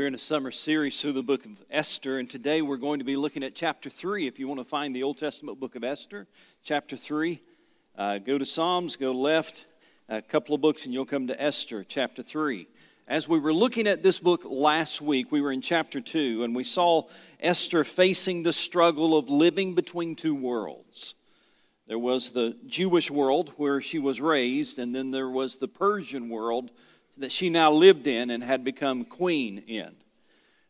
We're in a summer series through the book of Esther, and today we're going to be looking at chapter 3. If you want to find the Old Testament book of Esther, chapter 3, uh, go to Psalms, go left a couple of books, and you'll come to Esther, chapter 3. As we were looking at this book last week, we were in chapter 2, and we saw Esther facing the struggle of living between two worlds. There was the Jewish world where she was raised, and then there was the Persian world that she now lived in and had become queen in.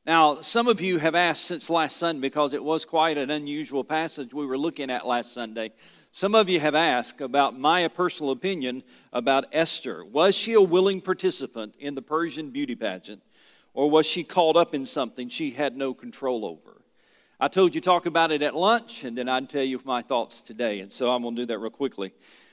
Now, some of you have asked since last Sunday, because it was quite an unusual passage we were looking at last Sunday. Some of you have asked about my personal opinion about Esther. Was she a willing participant in the Persian beauty pageant, or was she caught up in something she had no control over? I told you talk about it at lunch, and then I'd tell you my thoughts today, and so I'm going to do that real quickly.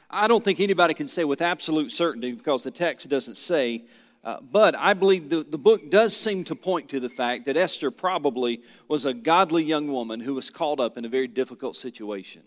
I don't think anybody can say with absolute certainty because the text doesn't say, uh, but I believe the, the book does seem to point to the fact that Esther probably was a godly young woman who was caught up in a very difficult situation.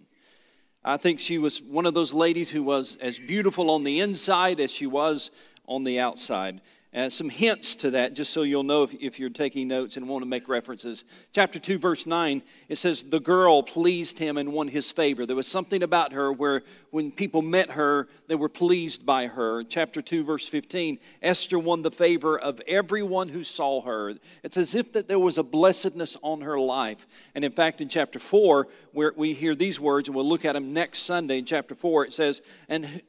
I think she was one of those ladies who was as beautiful on the inside as she was on the outside. Uh, some hints to that, just so you'll know if, if you're taking notes and want to make references. Chapter 2, verse 9, it says, The girl pleased him and won his favor. There was something about her where when people met her, they were pleased by her. Chapter 2, verse 15, Esther won the favor of everyone who saw her. It's as if that there was a blessedness on her life. And in fact, in chapter 4, where we hear these words, and we'll look at them next Sunday, in chapter 4, it says, And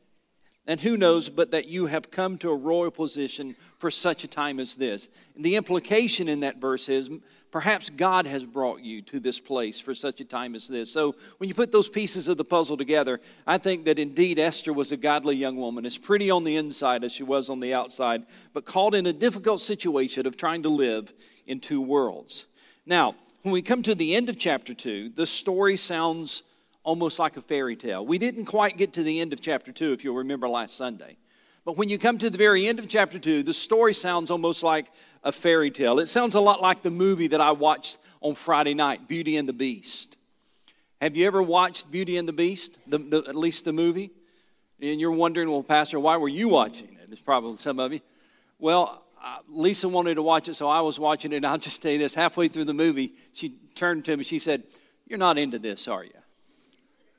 and who knows but that you have come to a royal position for such a time as this? And the implication in that verse is perhaps God has brought you to this place for such a time as this. So when you put those pieces of the puzzle together, I think that indeed Esther was a godly young woman, as pretty on the inside as she was on the outside, but caught in a difficult situation of trying to live in two worlds. Now, when we come to the end of chapter 2, the story sounds almost like a fairy tale. We didn't quite get to the end of chapter 2, if you'll remember last Sunday. But when you come to the very end of chapter 2, the story sounds almost like a fairy tale. It sounds a lot like the movie that I watched on Friday night, Beauty and the Beast. Have you ever watched Beauty and the Beast, the, the, at least the movie? And you're wondering, well, Pastor, why were you watching it? It's probably some of you. Well, uh, Lisa wanted to watch it, so I was watching it. And I'll just tell you this halfway through the movie, she turned to me, she said, You're not into this, are you?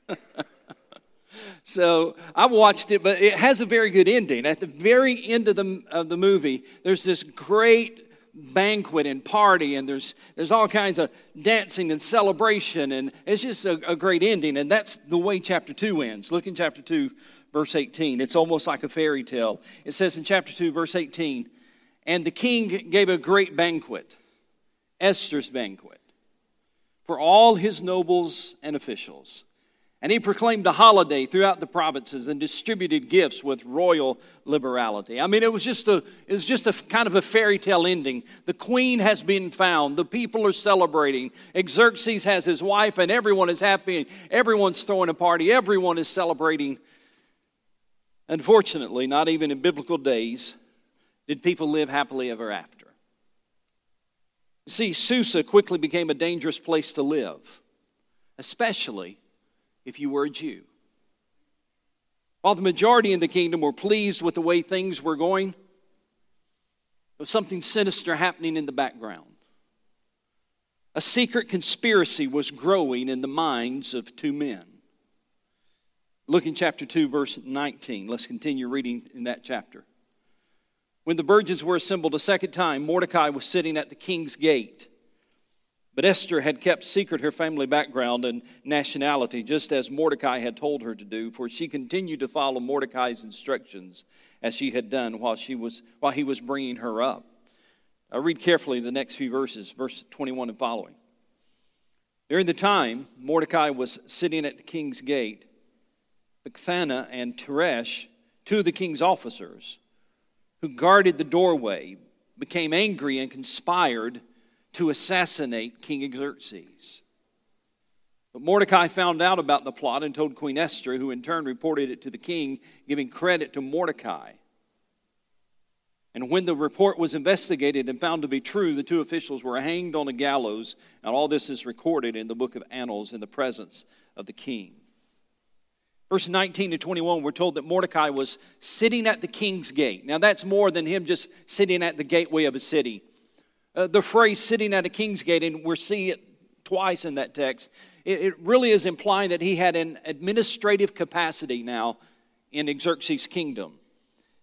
so I watched it, but it has a very good ending. At the very end of the, of the movie, there's this great banquet and party, and there's, there's all kinds of dancing and celebration, and it's just a, a great ending. And that's the way chapter 2 ends. Look in chapter 2, verse 18. It's almost like a fairy tale. It says in chapter 2, verse 18, and the king gave a great banquet, Esther's banquet, for all his nobles and officials. And he proclaimed a holiday throughout the provinces and distributed gifts with royal liberality. I mean, it was just a, it was just a kind of a fairy tale ending. The queen has been found. The people are celebrating. Xerxes has his wife, and everyone is happy. Everyone's throwing a party. Everyone is celebrating. Unfortunately, not even in biblical days did people live happily ever after. See, Susa quickly became a dangerous place to live, especially if you were a Jew. While the majority in the kingdom were pleased with the way things were going, there was something sinister happening in the background. A secret conspiracy was growing in the minds of two men. Look in chapter 2, verse 19. Let's continue reading in that chapter. When the virgins were assembled a second time, Mordecai was sitting at the king's gate. But Esther had kept secret her family background and nationality, just as Mordecai had told her to do, for she continued to follow Mordecai's instructions as she had done while, she was, while he was bringing her up. I read carefully the next few verses, verse 21 and following. During the time Mordecai was sitting at the king's gate, Bigthana and Teresh, two of the king's officers, who guarded the doorway, became angry and conspired to assassinate King Xerxes. But Mordecai found out about the plot and told Queen Esther, who in turn reported it to the king, giving credit to Mordecai. And when the report was investigated and found to be true, the two officials were hanged on a gallows, and all this is recorded in the book of Annals in the presence of the king. Verse 19 to 21, we're told that Mordecai was sitting at the king's gate. Now, that's more than him just sitting at the gateway of a city. Uh, the phrase sitting at a king's gate, and we're seeing it twice in that text, it, it really is implying that he had an administrative capacity now in Xerxes' kingdom.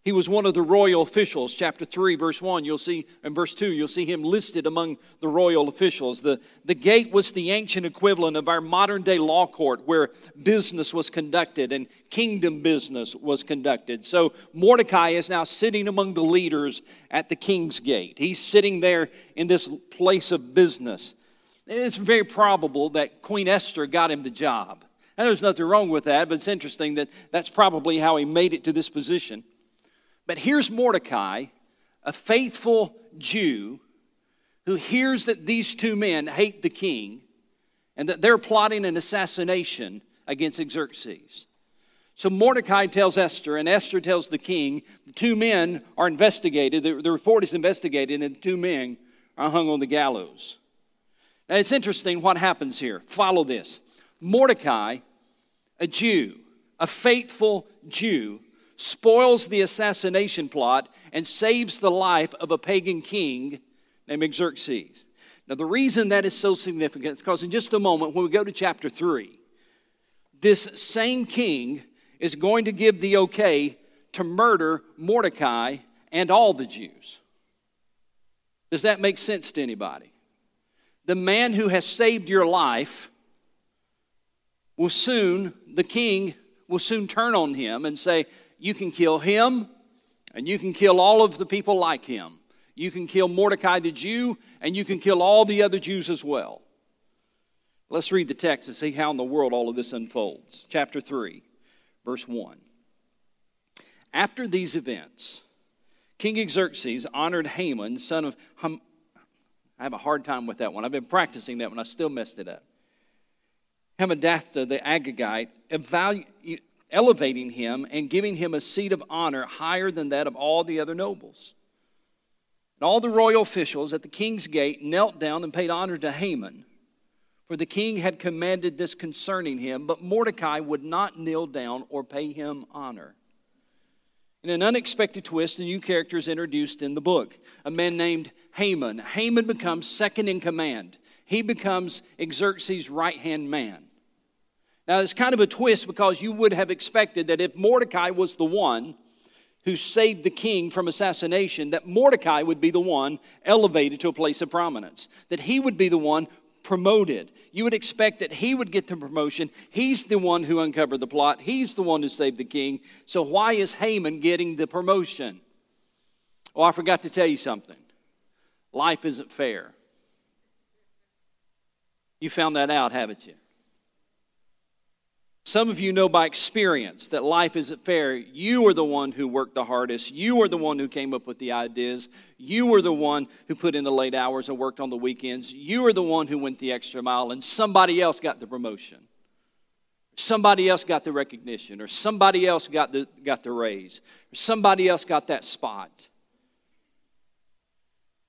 He was one of the royal officials. Chapter 3, verse 1, you'll see, and verse 2, you'll see him listed among the royal officials. The, the gate was the ancient equivalent of our modern day law court where business was conducted and kingdom business was conducted. So Mordecai is now sitting among the leaders at the king's gate. He's sitting there in this place of business. It's very probable that Queen Esther got him the job. And there's nothing wrong with that, but it's interesting that that's probably how he made it to this position. But here's Mordecai, a faithful Jew, who hears that these two men hate the king and that they're plotting an assassination against Xerxes. So Mordecai tells Esther, and Esther tells the king, the two men are investigated, the, the report is investigated, and the two men are hung on the gallows. Now it's interesting what happens here. Follow this. Mordecai, a Jew, a faithful Jew, spoils the assassination plot, and saves the life of a pagan king named Xerxes. Now, the reason that is so significant is because in just a moment, when we go to chapter 3, this same king is going to give the okay to murder Mordecai and all the Jews. Does that make sense to anybody? The man who has saved your life will soon, the king will soon turn on him and say, you can kill him, and you can kill all of the people like him. You can kill Mordecai the Jew, and you can kill all the other Jews as well. Let's read the text and see how in the world all of this unfolds. Chapter 3, verse 1. After these events, King Xerxes honored Haman, son of Hum. I have a hard time with that one. I've been practicing that one, I still messed it up. Hammedatha the Agagite, evalu- elevating him and giving him a seat of honor higher than that of all the other nobles. And all the royal officials at the king's gate knelt down and paid honor to Haman, for the king had commanded this concerning him, but Mordecai would not kneel down or pay him honor. In an unexpected twist, a new character is introduced in the book a man named Haman. Haman becomes second in command, he becomes Xerxes' right hand man. Now, it's kind of a twist because you would have expected that if Mordecai was the one who saved the king from assassination, that Mordecai would be the one elevated to a place of prominence, that he would be the one promoted. You would expect that he would get the promotion. He's the one who uncovered the plot, he's the one who saved the king. So, why is Haman getting the promotion? Oh, I forgot to tell you something. Life isn't fair. You found that out, haven't you? Some of you know by experience that life isn't fair. You are the one who worked the hardest. You are the one who came up with the ideas. You are the one who put in the late hours and worked on the weekends. You are the one who went the extra mile, and somebody else got the promotion. Somebody else got the recognition, or somebody else got the, got the raise, or somebody else got that spot.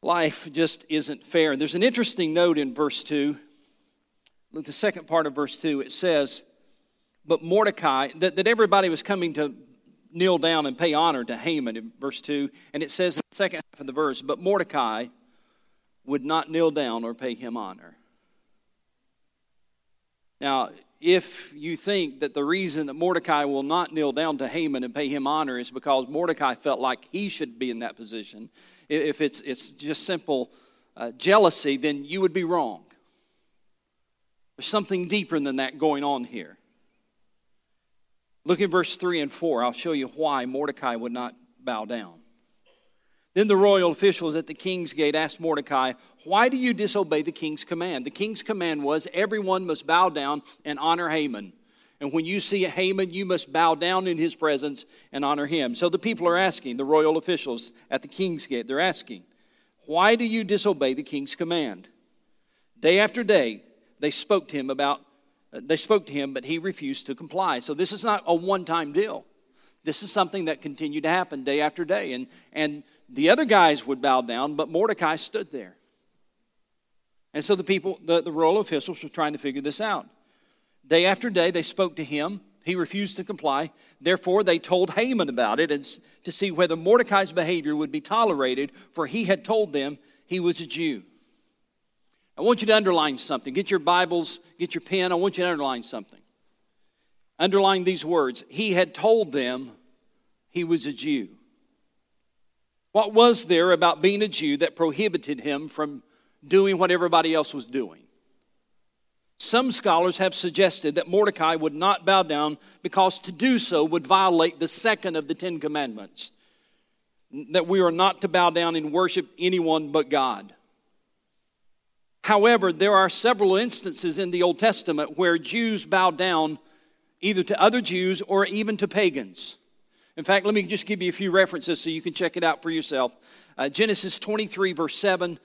Life just isn't fair. There's an interesting note in verse 2. Look, the second part of verse 2, it says, but Mordecai, that, that everybody was coming to kneel down and pay honor to Haman in verse 2. And it says in the second half of the verse, but Mordecai would not kneel down or pay him honor. Now, if you think that the reason that Mordecai will not kneel down to Haman and pay him honor is because Mordecai felt like he should be in that position, if it's, it's just simple uh, jealousy, then you would be wrong. There's something deeper than that going on here. Look at verse 3 and 4. I'll show you why Mordecai would not bow down. Then the royal officials at the king's gate asked Mordecai, Why do you disobey the king's command? The king's command was everyone must bow down and honor Haman. And when you see Haman, you must bow down in his presence and honor him. So the people are asking, the royal officials at the king's gate, they're asking, Why do you disobey the king's command? Day after day, they spoke to him about they spoke to him, but he refused to comply. So this is not a one time deal. This is something that continued to happen day after day. And, and the other guys would bow down, but Mordecai stood there. And so the people, the, the royal officials were trying to figure this out. Day after day, they spoke to him. He refused to comply. Therefore, they told Haman about it and to see whether Mordecai's behavior would be tolerated, for he had told them he was a Jew. I want you to underline something. Get your Bibles, get your pen. I want you to underline something. Underline these words. He had told them he was a Jew. What was there about being a Jew that prohibited him from doing what everybody else was doing? Some scholars have suggested that Mordecai would not bow down because to do so would violate the second of the Ten Commandments that we are not to bow down and worship anyone but God. However, there are several instances in the Old Testament where Jews bow down either to other Jews or even to pagans. In fact, let me just give you a few references so you can check it out for yourself. Uh, Genesis 23, verse 7,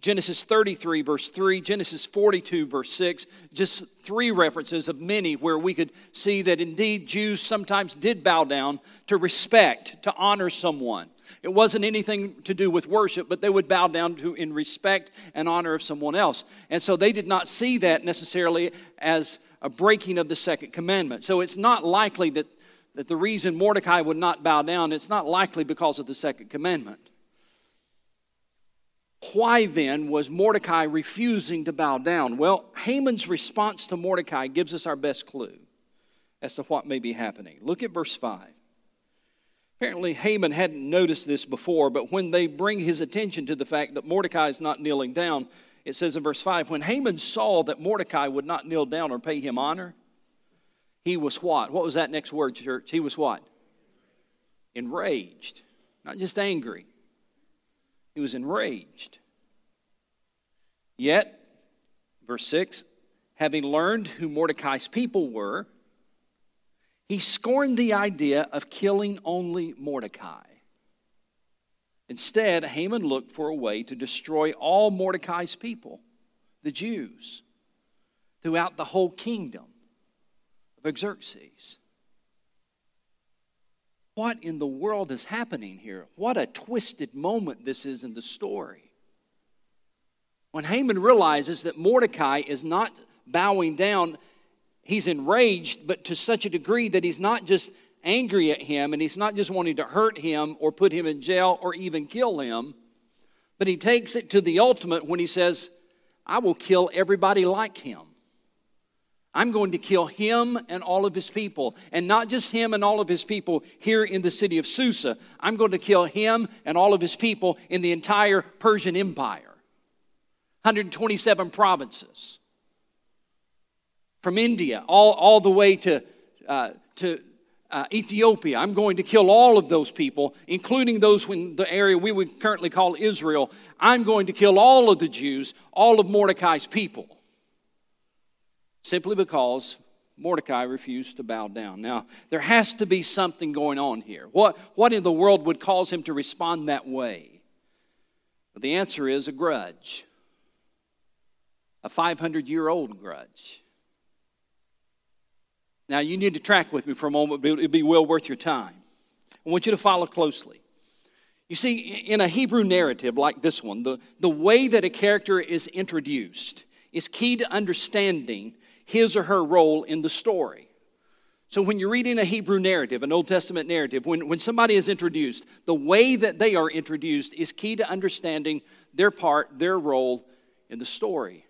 Genesis 33, verse 3, Genesis 42, verse 6, just three references of many where we could see that indeed Jews sometimes did bow down to respect, to honor someone. It wasn't anything to do with worship, but they would bow down to in respect and honor of someone else. And so they did not see that necessarily as a breaking of the second commandment. So it's not likely that, that the reason Mordecai would not bow down, it's not likely because of the second commandment. Why then was Mordecai refusing to bow down? Well, Haman's response to Mordecai gives us our best clue as to what may be happening. Look at verse 5. Apparently, Haman hadn't noticed this before, but when they bring his attention to the fact that Mordecai is not kneeling down, it says in verse 5 when Haman saw that Mordecai would not kneel down or pay him honor, he was what? What was that next word, church? He was what? Enraged, not just angry. He was enraged. Yet, verse 6 having learned who Mordecai's people were, he scorned the idea of killing only Mordecai. Instead, Haman looked for a way to destroy all Mordecai's people, the Jews, throughout the whole kingdom of Xerxes. What in the world is happening here? What a twisted moment this is in the story. When Haman realizes that Mordecai is not bowing down, he's enraged, but to such a degree that he's not just angry at him and he's not just wanting to hurt him or put him in jail or even kill him, but he takes it to the ultimate when he says, I will kill everybody like him. I'm going to kill him and all of his people. And not just him and all of his people here in the city of Susa. I'm going to kill him and all of his people in the entire Persian Empire. 127 provinces. From India all, all the way to, uh, to uh, Ethiopia. I'm going to kill all of those people, including those in the area we would currently call Israel. I'm going to kill all of the Jews, all of Mordecai's people simply because Mordecai refused to bow down. Now, there has to be something going on here. What, what in the world would cause him to respond that way? The answer is a grudge, a 500 year old grudge. Now, you need to track with me for a moment, but it'll be well worth your time. I want you to follow closely. You see, in a Hebrew narrative like this one, the, the way that a character is introduced is key to understanding his or her role in the story. So, when you're reading a Hebrew narrative, an Old Testament narrative, when, when somebody is introduced, the way that they are introduced is key to understanding their part, their role in the story.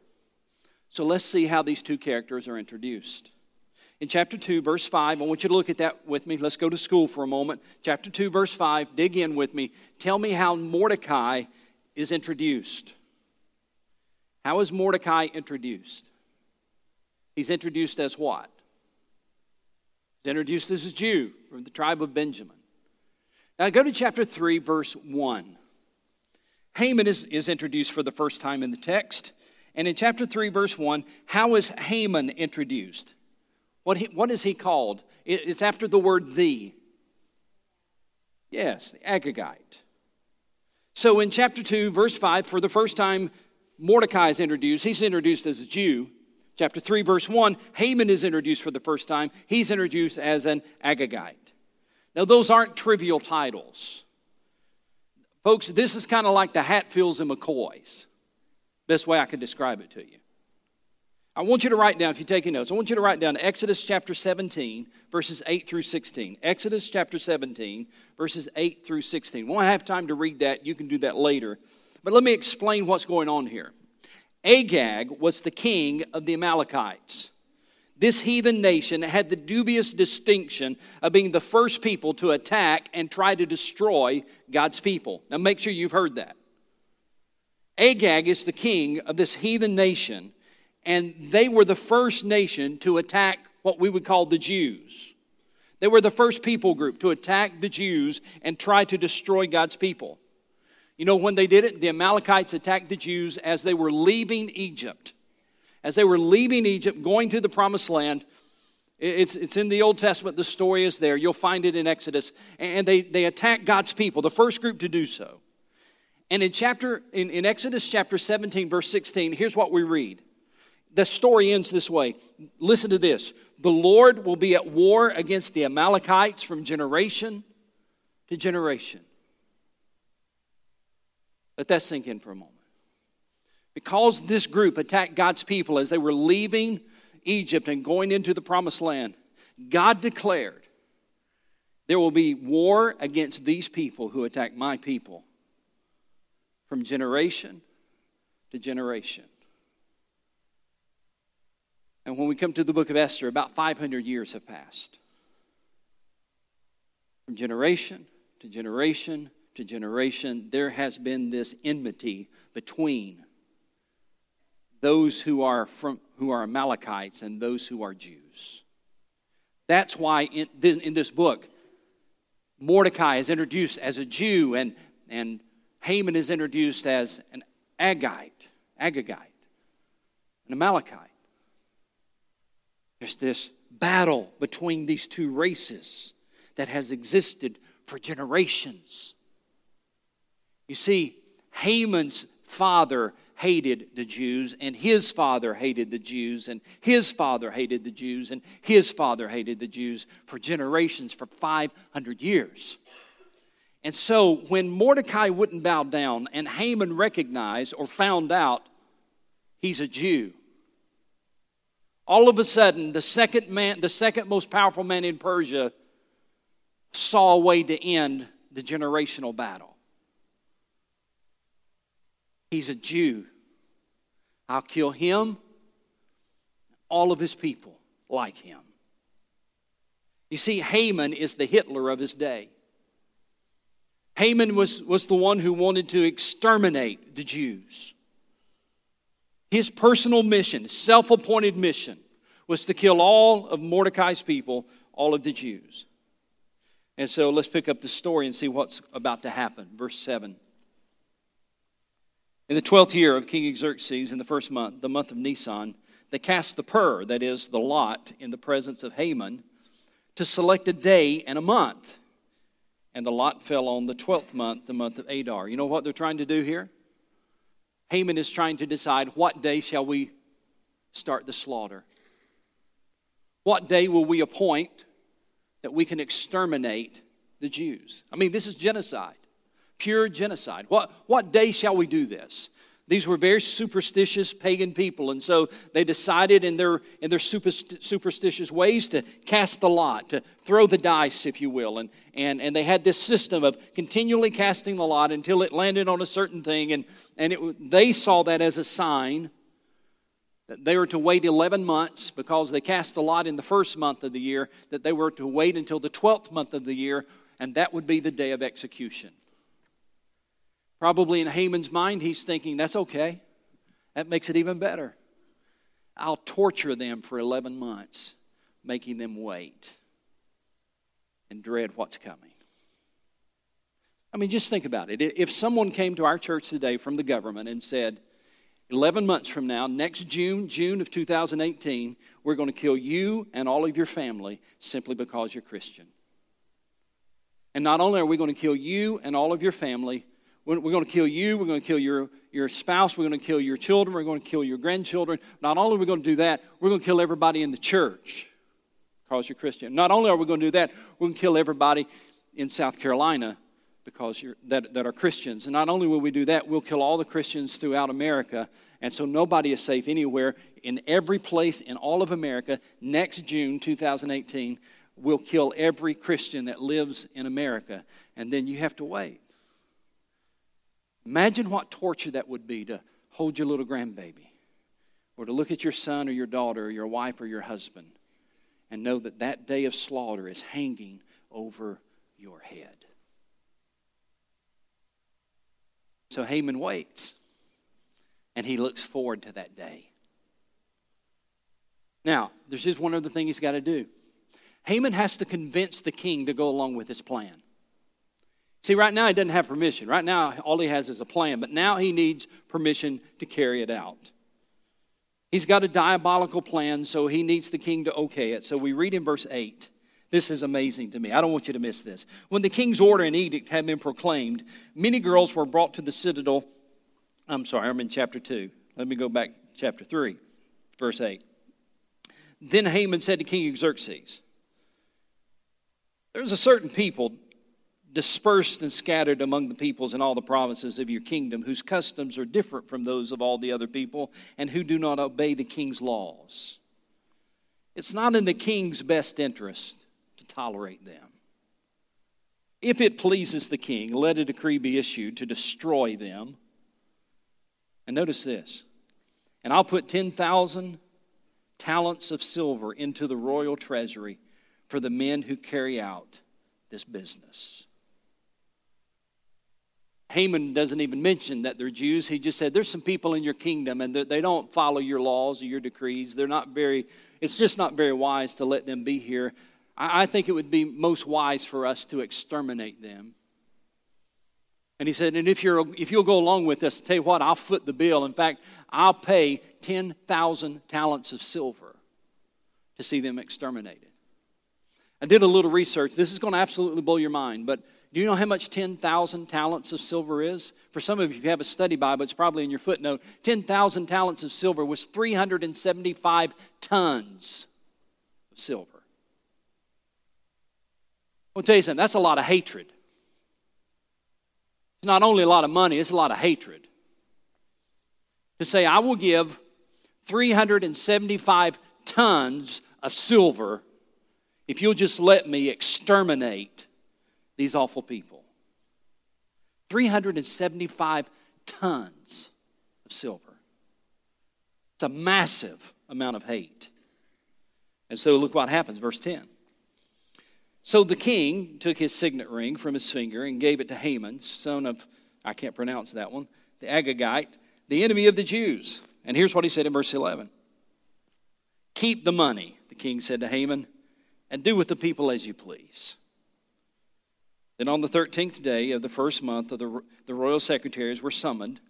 So, let's see how these two characters are introduced. In chapter 2, verse 5, I want you to look at that with me. Let's go to school for a moment. Chapter 2, verse 5, dig in with me. Tell me how Mordecai is introduced. How is Mordecai introduced? He's introduced as what? He's introduced as a Jew from the tribe of Benjamin. Now go to chapter 3, verse 1. Haman is, is introduced for the first time in the text. And in chapter 3, verse 1, how is Haman introduced? What, he, what is he called? It, it's after the word the. Yes, the Agagite. So in chapter 2, verse 5, for the first time, Mordecai is introduced. He's introduced as a Jew. Chapter 3, verse 1, Haman is introduced for the first time. He's introduced as an Agagite. Now, those aren't trivial titles. Folks, this is kind of like the Hatfields and McCoys. Best way I could describe it to you. I want you to write down, if you're taking notes, I want you to write down Exodus chapter 17, verses 8 through 16. Exodus chapter 17, verses 8 through 16. We won't have time to read that. You can do that later. But let me explain what's going on here. Agag was the king of the Amalekites. This heathen nation had the dubious distinction of being the first people to attack and try to destroy God's people. Now, make sure you've heard that. Agag is the king of this heathen nation, and they were the first nation to attack what we would call the Jews. They were the first people group to attack the Jews and try to destroy God's people. You know when they did it? The Amalekites attacked the Jews as they were leaving Egypt. As they were leaving Egypt, going to the promised land, it's, it's in the Old Testament, the story is there. You'll find it in Exodus. And they, they attack God's people, the first group to do so. And in chapter in, in Exodus chapter 17, verse 16, here's what we read. The story ends this way. Listen to this. The Lord will be at war against the Amalekites from generation to generation. Let that sink in for a moment. Because this group attacked God's people as they were leaving Egypt and going into the promised land, God declared there will be war against these people who attack my people from generation to generation. And when we come to the book of Esther, about 500 years have passed. From generation to generation to generation, there has been this enmity between those who are, from, who are Amalekites and those who are Jews. That's why in this, in this book, Mordecai is introduced as a Jew and, and Haman is introduced as an Agite, Agagite, an Amalekite. There's this battle between these two races that has existed for generations. You see, Haman's father hated the Jews, and his father hated the Jews, and his father hated the Jews, and his father hated the Jews for generations, for 500 years. And so when Mordecai wouldn't bow down and Haman recognized or found out he's a Jew, all of a sudden the second man, the second most powerful man in Persia saw a way to end the generational battle. He's a Jew. I'll kill him, all of his people like him. You see, Haman is the Hitler of his day. Haman was, was the one who wanted to exterminate the Jews. His personal mission, self appointed mission, was to kill all of Mordecai's people, all of the Jews. And so let's pick up the story and see what's about to happen. Verse 7. In the twelfth year of King Xerxes, in the first month, the month of Nisan, they cast the pur, that is, the lot, in the presence of Haman to select a day and a month. And the lot fell on the twelfth month, the month of Adar. You know what they're trying to do here? Haman is trying to decide what day shall we start the slaughter? What day will we appoint that we can exterminate the Jews? I mean, this is genocide pure genocide. What, what day shall we do this? These were very superstitious pagan people, and so they decided in their, in their superstitious ways to cast the lot, to throw the dice, if you will. And, and, and they had this system of continually casting the lot until it landed on a certain thing, and, and it, they saw that as a sign that they were to wait 11 months because they cast the lot in the first month of the year, that they were to wait until the 12th month of the year, and that would be the day of execution. Probably in Haman's mind, he's thinking, that's okay. That makes it even better. I'll torture them for 11 months, making them wait and dread what's coming. I mean, just think about it. If someone came to our church today from the government and said, 11 months from now, next June, June of 2018, we're going to kill you and all of your family simply because you're Christian. And not only are we going to kill you and all of your family, we're going to kill you. We're going to kill your, your spouse. We're going to kill your children. We're going to kill your grandchildren. Not only are we going to do that, we're going to kill everybody in the church because you're Christian. Not only are we going to do that, we're going to kill everybody in South Carolina because you're, that, that are Christians. And not only will we do that, we'll kill all the Christians throughout America. And so nobody is safe anywhere. In every place in all of America, next June 2018, we'll kill every Christian that lives in America. And then you have to wait. Imagine what torture that would be to hold your little grandbaby, or to look at your son or your daughter, or your wife or your husband, and know that that day of slaughter is hanging over your head. So Haman waits, and he looks forward to that day. Now, there's just one other thing he's got to do. Haman has to convince the king to go along with his plan. See, right now he doesn't have permission. Right now, all he has is a plan, but now he needs permission to carry it out. He's got a diabolical plan, so he needs the king to okay it. So we read in verse 8. This is amazing to me. I don't want you to miss this. When the king's order and edict had been proclaimed, many girls were brought to the citadel. I'm sorry, I'm in chapter 2. Let me go back chapter 3, verse 8. Then Haman said to King Xerxes, There's a certain people dispersed and scattered among the peoples in all the provinces of your kingdom, whose customs are different from those of all the other people, and who do not obey the king's laws. It's not in the king's best interest to tolerate them. If it pleases the king, let a decree be issued to destroy them. And notice this. And I'll put 10,000 talents of silver into the royal treasury for the men who carry out this business. Haman doesn't even mention that they're Jews. He just said, There's some people in your kingdom and they don't follow your laws or your decrees. They're not very, it's just not very wise to let them be here. I think it would be most wise for us to exterminate them. And he said, And if, you're, if you'll go along with this, tell you what, I'll foot the bill. In fact, I'll pay 10,000 talents of silver to see them exterminated. I did a little research. This is going to absolutely blow your mind, but do you know how much 10,000 talents of silver is? For some of you, if you have a study Bible, it's probably in your footnote. 10,000 talents of silver was 375 tons of silver. I'll tell you something, that's a lot of hatred. It's not only a lot of money, it's a lot of hatred. To say, I will give 375 tons of silver if you'll just let me exterminate these awful people. 375 tons of silver. It's a massive amount of hate. And so look what happens, verse 10. So the king took his signet ring from his finger and gave it to Haman, son of, I can't pronounce that one, the Agagite, the enemy of the Jews. And here's what he said in verse 11 Keep the money, the king said to Haman, and do with the people as you please. Then on the 13th day of the first month, of the, the royal secretaries were summoned.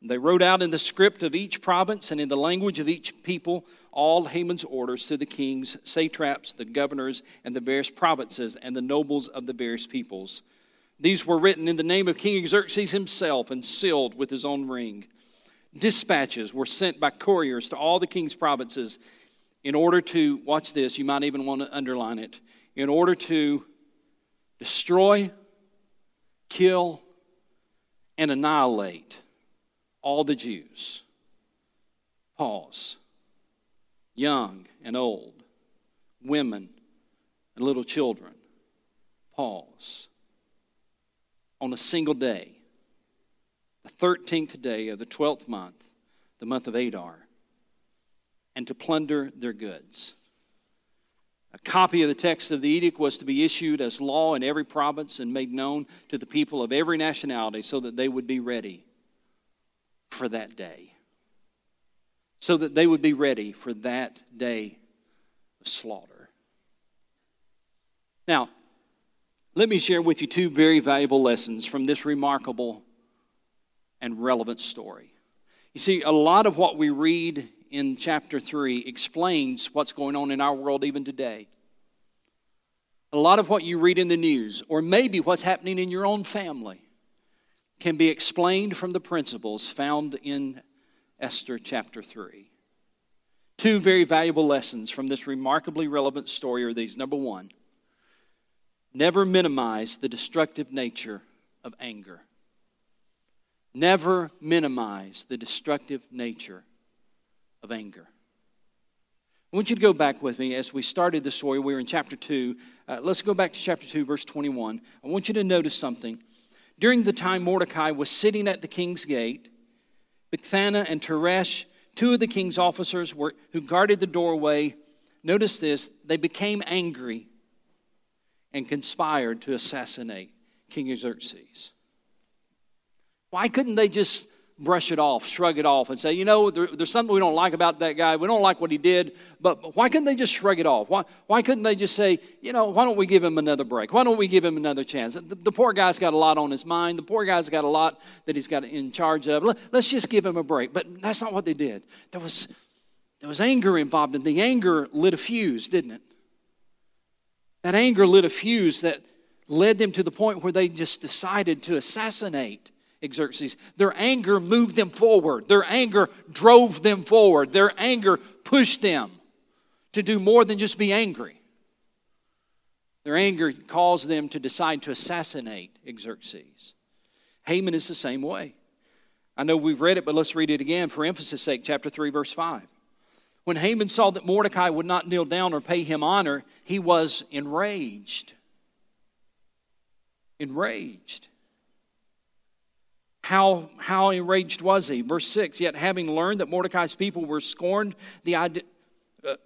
They wrote out in the script of each province and in the language of each people all Haman's orders to the kings, satraps, the governors, and the various provinces, and the nobles of the various peoples. These were written in the name of King Xerxes himself and sealed with his own ring. Dispatches were sent by couriers to all the king's provinces in order to, watch this, you might even want to underline it, in order to destroy, kill, and annihilate all the Jews. Pause. Young and old, women and little children. Pause. On a single day, the 13th day of the 12th month, the month of Adar, and to plunder their goods. A copy of the text of the edict was to be issued as law in every province and made known to the people of every nationality so that they would be ready for that day. So that they would be ready for that day of slaughter. Now, let me share with you two very valuable lessons from this remarkable and relevant story. You see, a lot of what we read in chapter 3 explains what's going on in our world even today. A lot of what you read in the news, or maybe what's happening in your own family, can be explained from the principles found in Esther chapter 3. Two very valuable lessons from this remarkably relevant story are these. Number one, never minimize the destructive nature of anger. Never minimize the destructive nature of anger. I want you to go back with me as we started the story. We were in chapter 2. Uh, let's go back to chapter 2, verse 21. I want you to notice something. During the time Mordecai was sitting at the king's gate, Bigthana and Teresh, two of the king's officers were, who guarded the doorway, notice this, they became angry and conspired to assassinate King Xerxes. Why couldn't they just brush it off, shrug it off, and say, you know, there, there's something we don't like about that guy. We don't like what he did, but why couldn't they just shrug it off? Why, why couldn't they just say, you know, why don't we give him another break? Why don't we give him another chance? The, the poor guy's got a lot on his mind. The poor guy's got a lot that he's got in charge of. Let, let's just give him a break. But that's not what they did. There was, there was anger involved, and the anger lit a fuse, didn't it? That anger lit a fuse that led them to the point where they just decided to assassinate Xerxes. Their anger moved them forward. Their anger drove them forward. Their anger pushed them to do more than just be angry. Their anger caused them to decide to assassinate Xerxes. Haman is the same way. I know we've read it, but let's read it again for emphasis' sake. Chapter 3, verse 5. When Haman saw that Mordecai would not kneel down or pay him honor, he was enraged. Enraged. How, how enraged was he? Verse 6 Yet having learned that Mordecai's people were scorned, the idea, uh,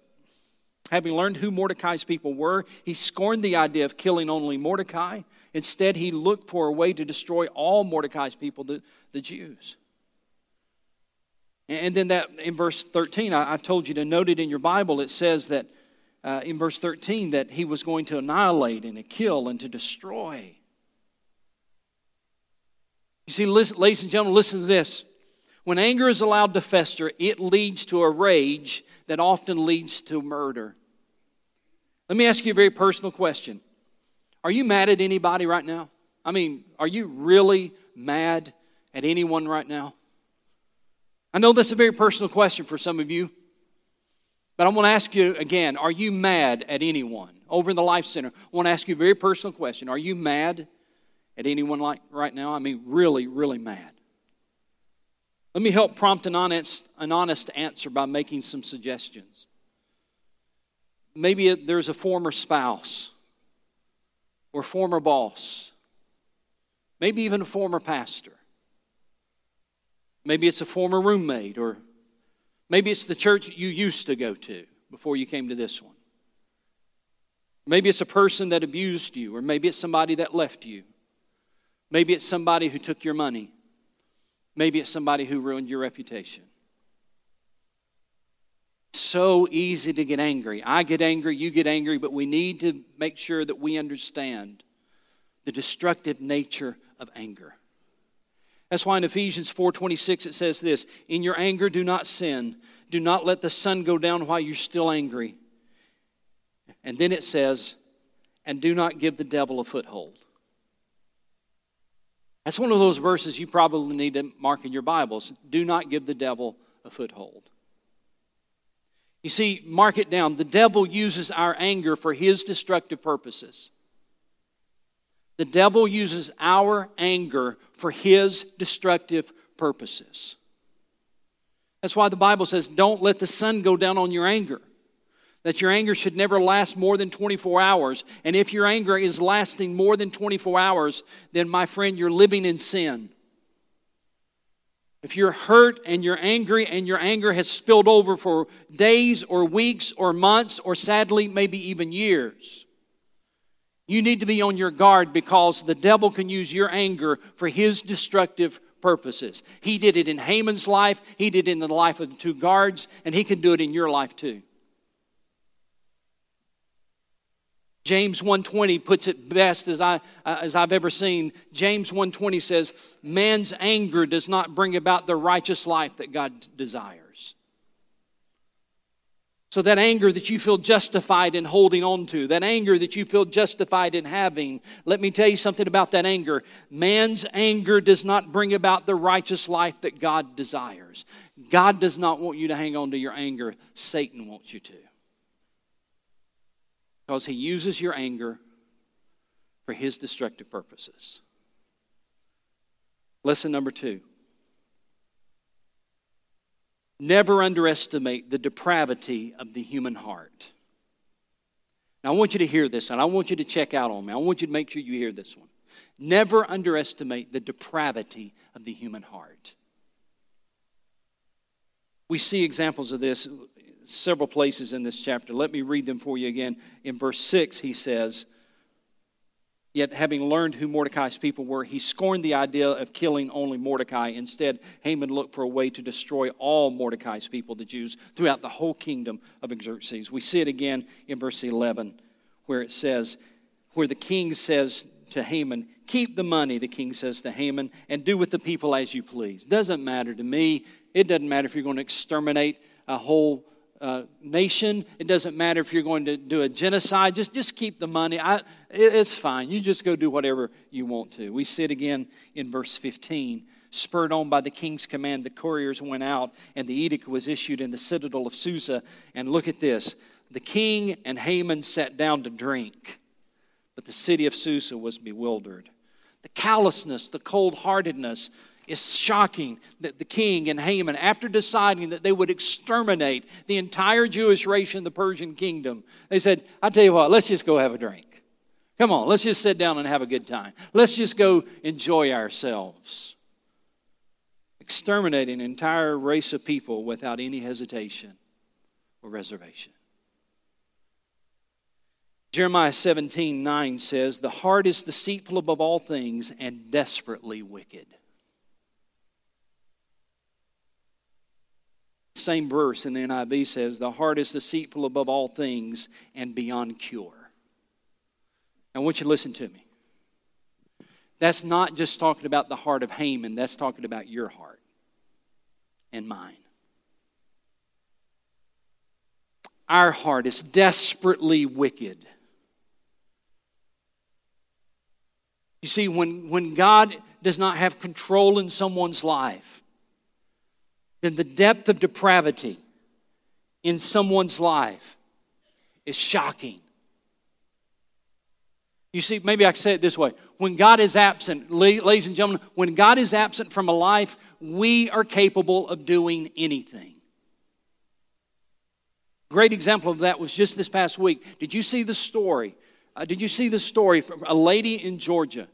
having learned who Mordecai's people were, he scorned the idea of killing only Mordecai. Instead, he looked for a way to destroy all Mordecai's people, the, the Jews. And then that in verse 13, I, I told you to note it in your Bible. It says that uh, in verse 13 that he was going to annihilate and to kill and to destroy. You see, listen, ladies and gentlemen, listen to this. When anger is allowed to fester, it leads to a rage that often leads to murder. Let me ask you a very personal question. Are you mad at anybody right now? I mean, are you really mad at anyone right now? I know that's a very personal question for some of you, but I want to ask you again are you mad at anyone? Over in the Life Center, I want to ask you a very personal question. Are you mad at anyone like right now? I mean, really, really mad. Let me help prompt an honest, an honest answer by making some suggestions. Maybe there's a former spouse or former boss, maybe even a former pastor. Maybe it's a former roommate, or maybe it's the church you used to go to before you came to this one. Maybe it's a person that abused you, or maybe it's somebody that left you. Maybe it's somebody who took your money. Maybe it's somebody who ruined your reputation. So easy to get angry. I get angry, you get angry, but we need to make sure that we understand the destructive nature of anger. That's why in Ephesians 4:26 it says this, "In your anger do not sin. Do not let the sun go down while you're still angry." And then it says, "And do not give the devil a foothold." That's one of those verses you probably need to mark in your Bibles. Do not give the devil a foothold. You see, mark it down. The devil uses our anger for his destructive purposes. The devil uses our anger for his destructive purposes. That's why the Bible says, don't let the sun go down on your anger that your anger should never last more than 24 hours. And if your anger is lasting more than 24 hours, then my friend, you're living in sin. If you're hurt and you're angry and your anger has spilled over for days or weeks or months or sadly, maybe even years, you need to be on your guard because the devil can use your anger for his destructive purposes. He did it in Haman's life, he did it in the life of the two guards, and he can do it in your life too. James 1:20 puts it best as I uh, as I've ever seen. James 1:20 says, "Man's anger does not bring about the righteous life that God desires." So that anger that you feel justified in holding on to, that anger that you feel justified in having, let me tell you something about that anger. Man's anger does not bring about the righteous life that God desires. God does not want you to hang on to your anger. Satan wants you to because he uses your anger for his destructive purposes. Lesson number two never underestimate the depravity of the human heart. Now, I want you to hear this, and I want you to check out on me. I want you to make sure you hear this one. Never underestimate the depravity of the human heart. We see examples of this several places in this chapter. Let me read them for you again. In verse 6, he says, Yet, having learned who Mordecai's people were, he scorned the idea of killing only Mordecai. Instead, Haman looked for a way to destroy all Mordecai's people, the Jews, throughout the whole kingdom of Xerxes. We see it again in verse 11, where it says, where the king says to Haman, Keep the money, the king says to Haman, and do with the people as you please. Doesn't matter to me. It doesn't matter if you're going to exterminate a whole uh, nation. It doesn't matter if you're going to do a genocide. Just, just keep the money. I, it, it's fine. You just go do whatever you want to. We see it again in verse 15. Spurred on by the king's command, the couriers went out, and the edict was issued in the citadel of Susa. And look at this the king and Haman sat down to drink, but the city of Susa was bewildered. The callousness, the cold heartedness, it's shocking that the king and Haman, after deciding that they would exterminate the entire Jewish race in the Persian kingdom, they said, I tell you what, let's just go have a drink. Come on, let's just sit down and have a good time. Let's just go enjoy ourselves. Exterminating an entire race of people without any hesitation or reservation. Jeremiah 17 9 says, The heart is deceitful above all things and desperately wicked. Same verse in the NIV says, The heart is deceitful above all things and beyond cure. I want you to listen to me. That's not just talking about the heart of Haman, that's talking about your heart and mine. Our heart is desperately wicked. You see, when, when God does not have control in someone's life, then the depth of depravity in someone's life is shocking. You see, maybe I can say it this way. When God is absent, ladies and gentlemen, when God is absent from a life, we are capable of doing anything. Great example of that was just this past week. Did you see the story? Uh, did you see the story from a lady in Georgia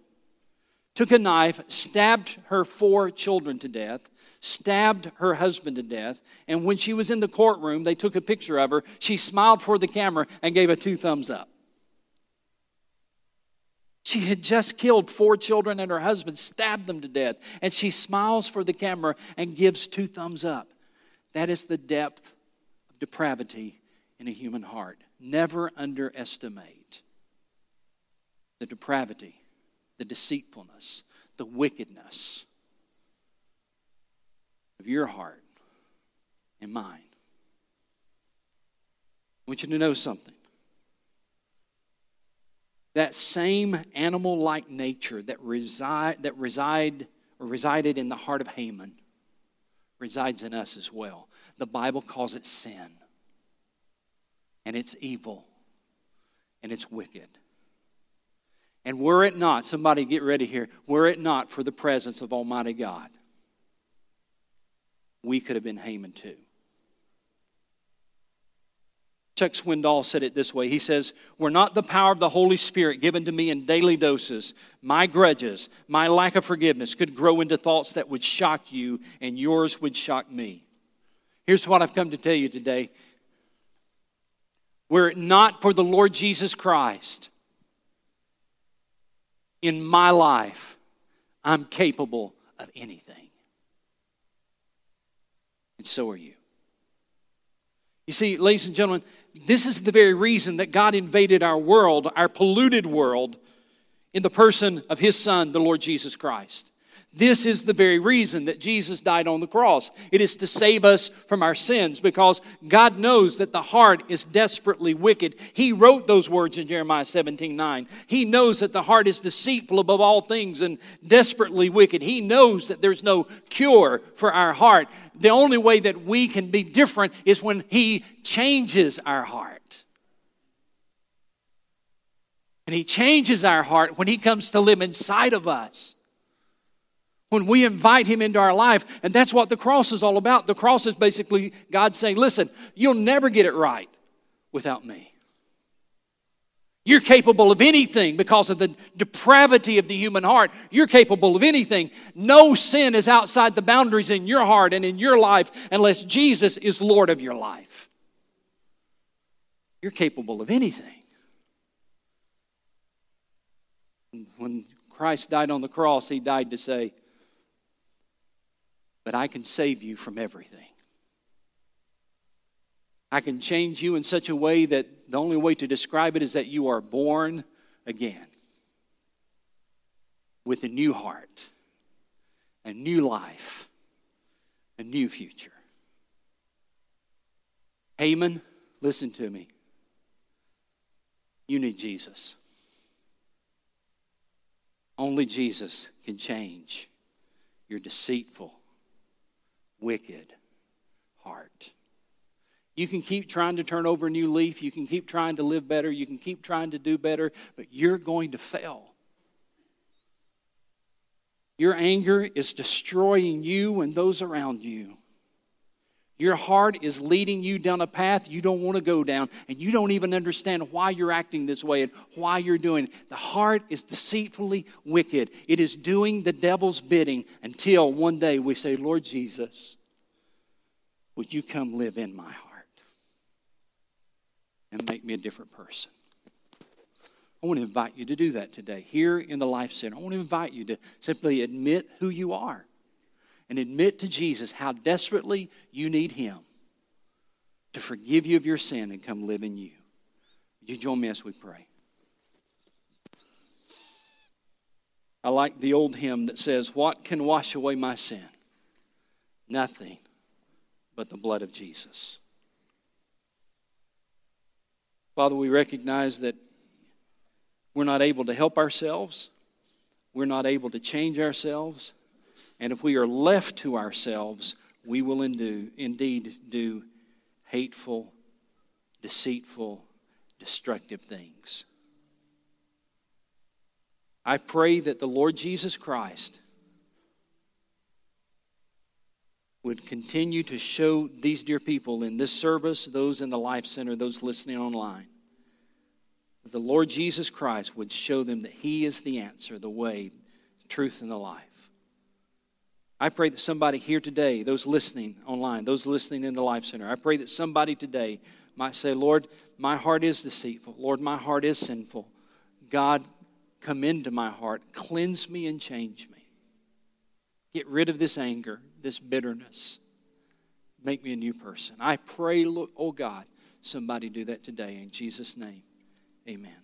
took a knife, stabbed her four children to death, stabbed her husband to death. And when she was in the courtroom, they took a picture of her. She smiled for the camera and gave a two thumbs up. She had just killed four children and her husband, stabbed them to death. And she smiles for the camera and gives two thumbs up. That is the depth of depravity in a human heart. Never underestimate the depravity, the deceitfulness, the wickedness of your heart and mine. I want you to know something. That same animal like nature that, reside, that reside, or resided in the heart of Haman resides in us as well. The Bible calls it sin, and it's evil, and it's wicked. And were it not, somebody get ready here, were it not for the presence of Almighty God, we could have been Haman too. Chuck Swindoll said it this way. He says, Were not the power of the Holy Spirit given to me in daily doses, my grudges, my lack of forgiveness could grow into thoughts that would shock you, and yours would shock me. Here's what I've come to tell you today. Were it not for the Lord Jesus Christ in my life, I'm capable of anything and so are you. You see, ladies and gentlemen, this is the very reason that God invaded our world, our polluted world, in the person of His Son, the Lord Jesus Christ. This is the very reason that Jesus died on the cross. It is to save us from our sins because God knows that the heart is desperately wicked. He wrote those words in Jeremiah 17 9. He knows that the heart is deceitful above all things and desperately wicked. He knows that there's no cure for our heart. The only way that we can be different is when He changes our heart. And He changes our heart when He comes to live inside of us when we invite him into our life. And that's what the cross is all about. The cross is basically God saying, listen, you'll never get it right without me. You're capable of anything because of the depravity of the human heart. You're capable of anything. No sin is outside the boundaries in your heart and in your life unless Jesus is Lord of your life. You're capable of anything. When Christ died on the cross, he died to say, But I can save you from everything. I can change you in such a way that the only way to describe it is that you are born again with a new heart, a new life, a new future. Haman, listen to me. You need Jesus. Only Jesus can change your deceitful, wicked heart. You can keep trying to turn over a new leaf. You can keep trying to live better. You can keep trying to do better, but you're going to fail. Your anger is destroying you and those around you. Your heart is leading you down a path you don't want to go down, and you don't even understand why you're acting this way and why you're doing it. The heart is deceitfully wicked. It is doing the devil's bidding until one day we say, Lord Jesus, would you come live in my heart? and make me a different person. I want to invite you to do that today here in the Life Center. I want to invite you to simply admit who you are and admit to Jesus how desperately you need Him to forgive you of your sin and come live in you. Would you join me as we pray? I like the old hymn that says, What can wash away my sin? Nothing but the blood of Jesus. Father, we recognize that we're not able to help ourselves, we're not able to change ourselves, and if we are left to ourselves, we will indeed do hateful, deceitful, destructive things. I pray that the Lord Jesus Christ would continue to show these dear people in this service, those in the Life Center, those listening online, that the Lord Jesus Christ would show them that He is the answer, the way, the truth, and the life. I pray that somebody here today, those listening online, those listening in the Life Center, I pray that somebody today might say, Lord, my heart is deceitful. Lord, my heart is sinful. God, come into my heart, cleanse me and change me. Get rid of this anger, this bitterness. Make me a new person. I pray, oh God, somebody do that today. In Jesus' name, amen.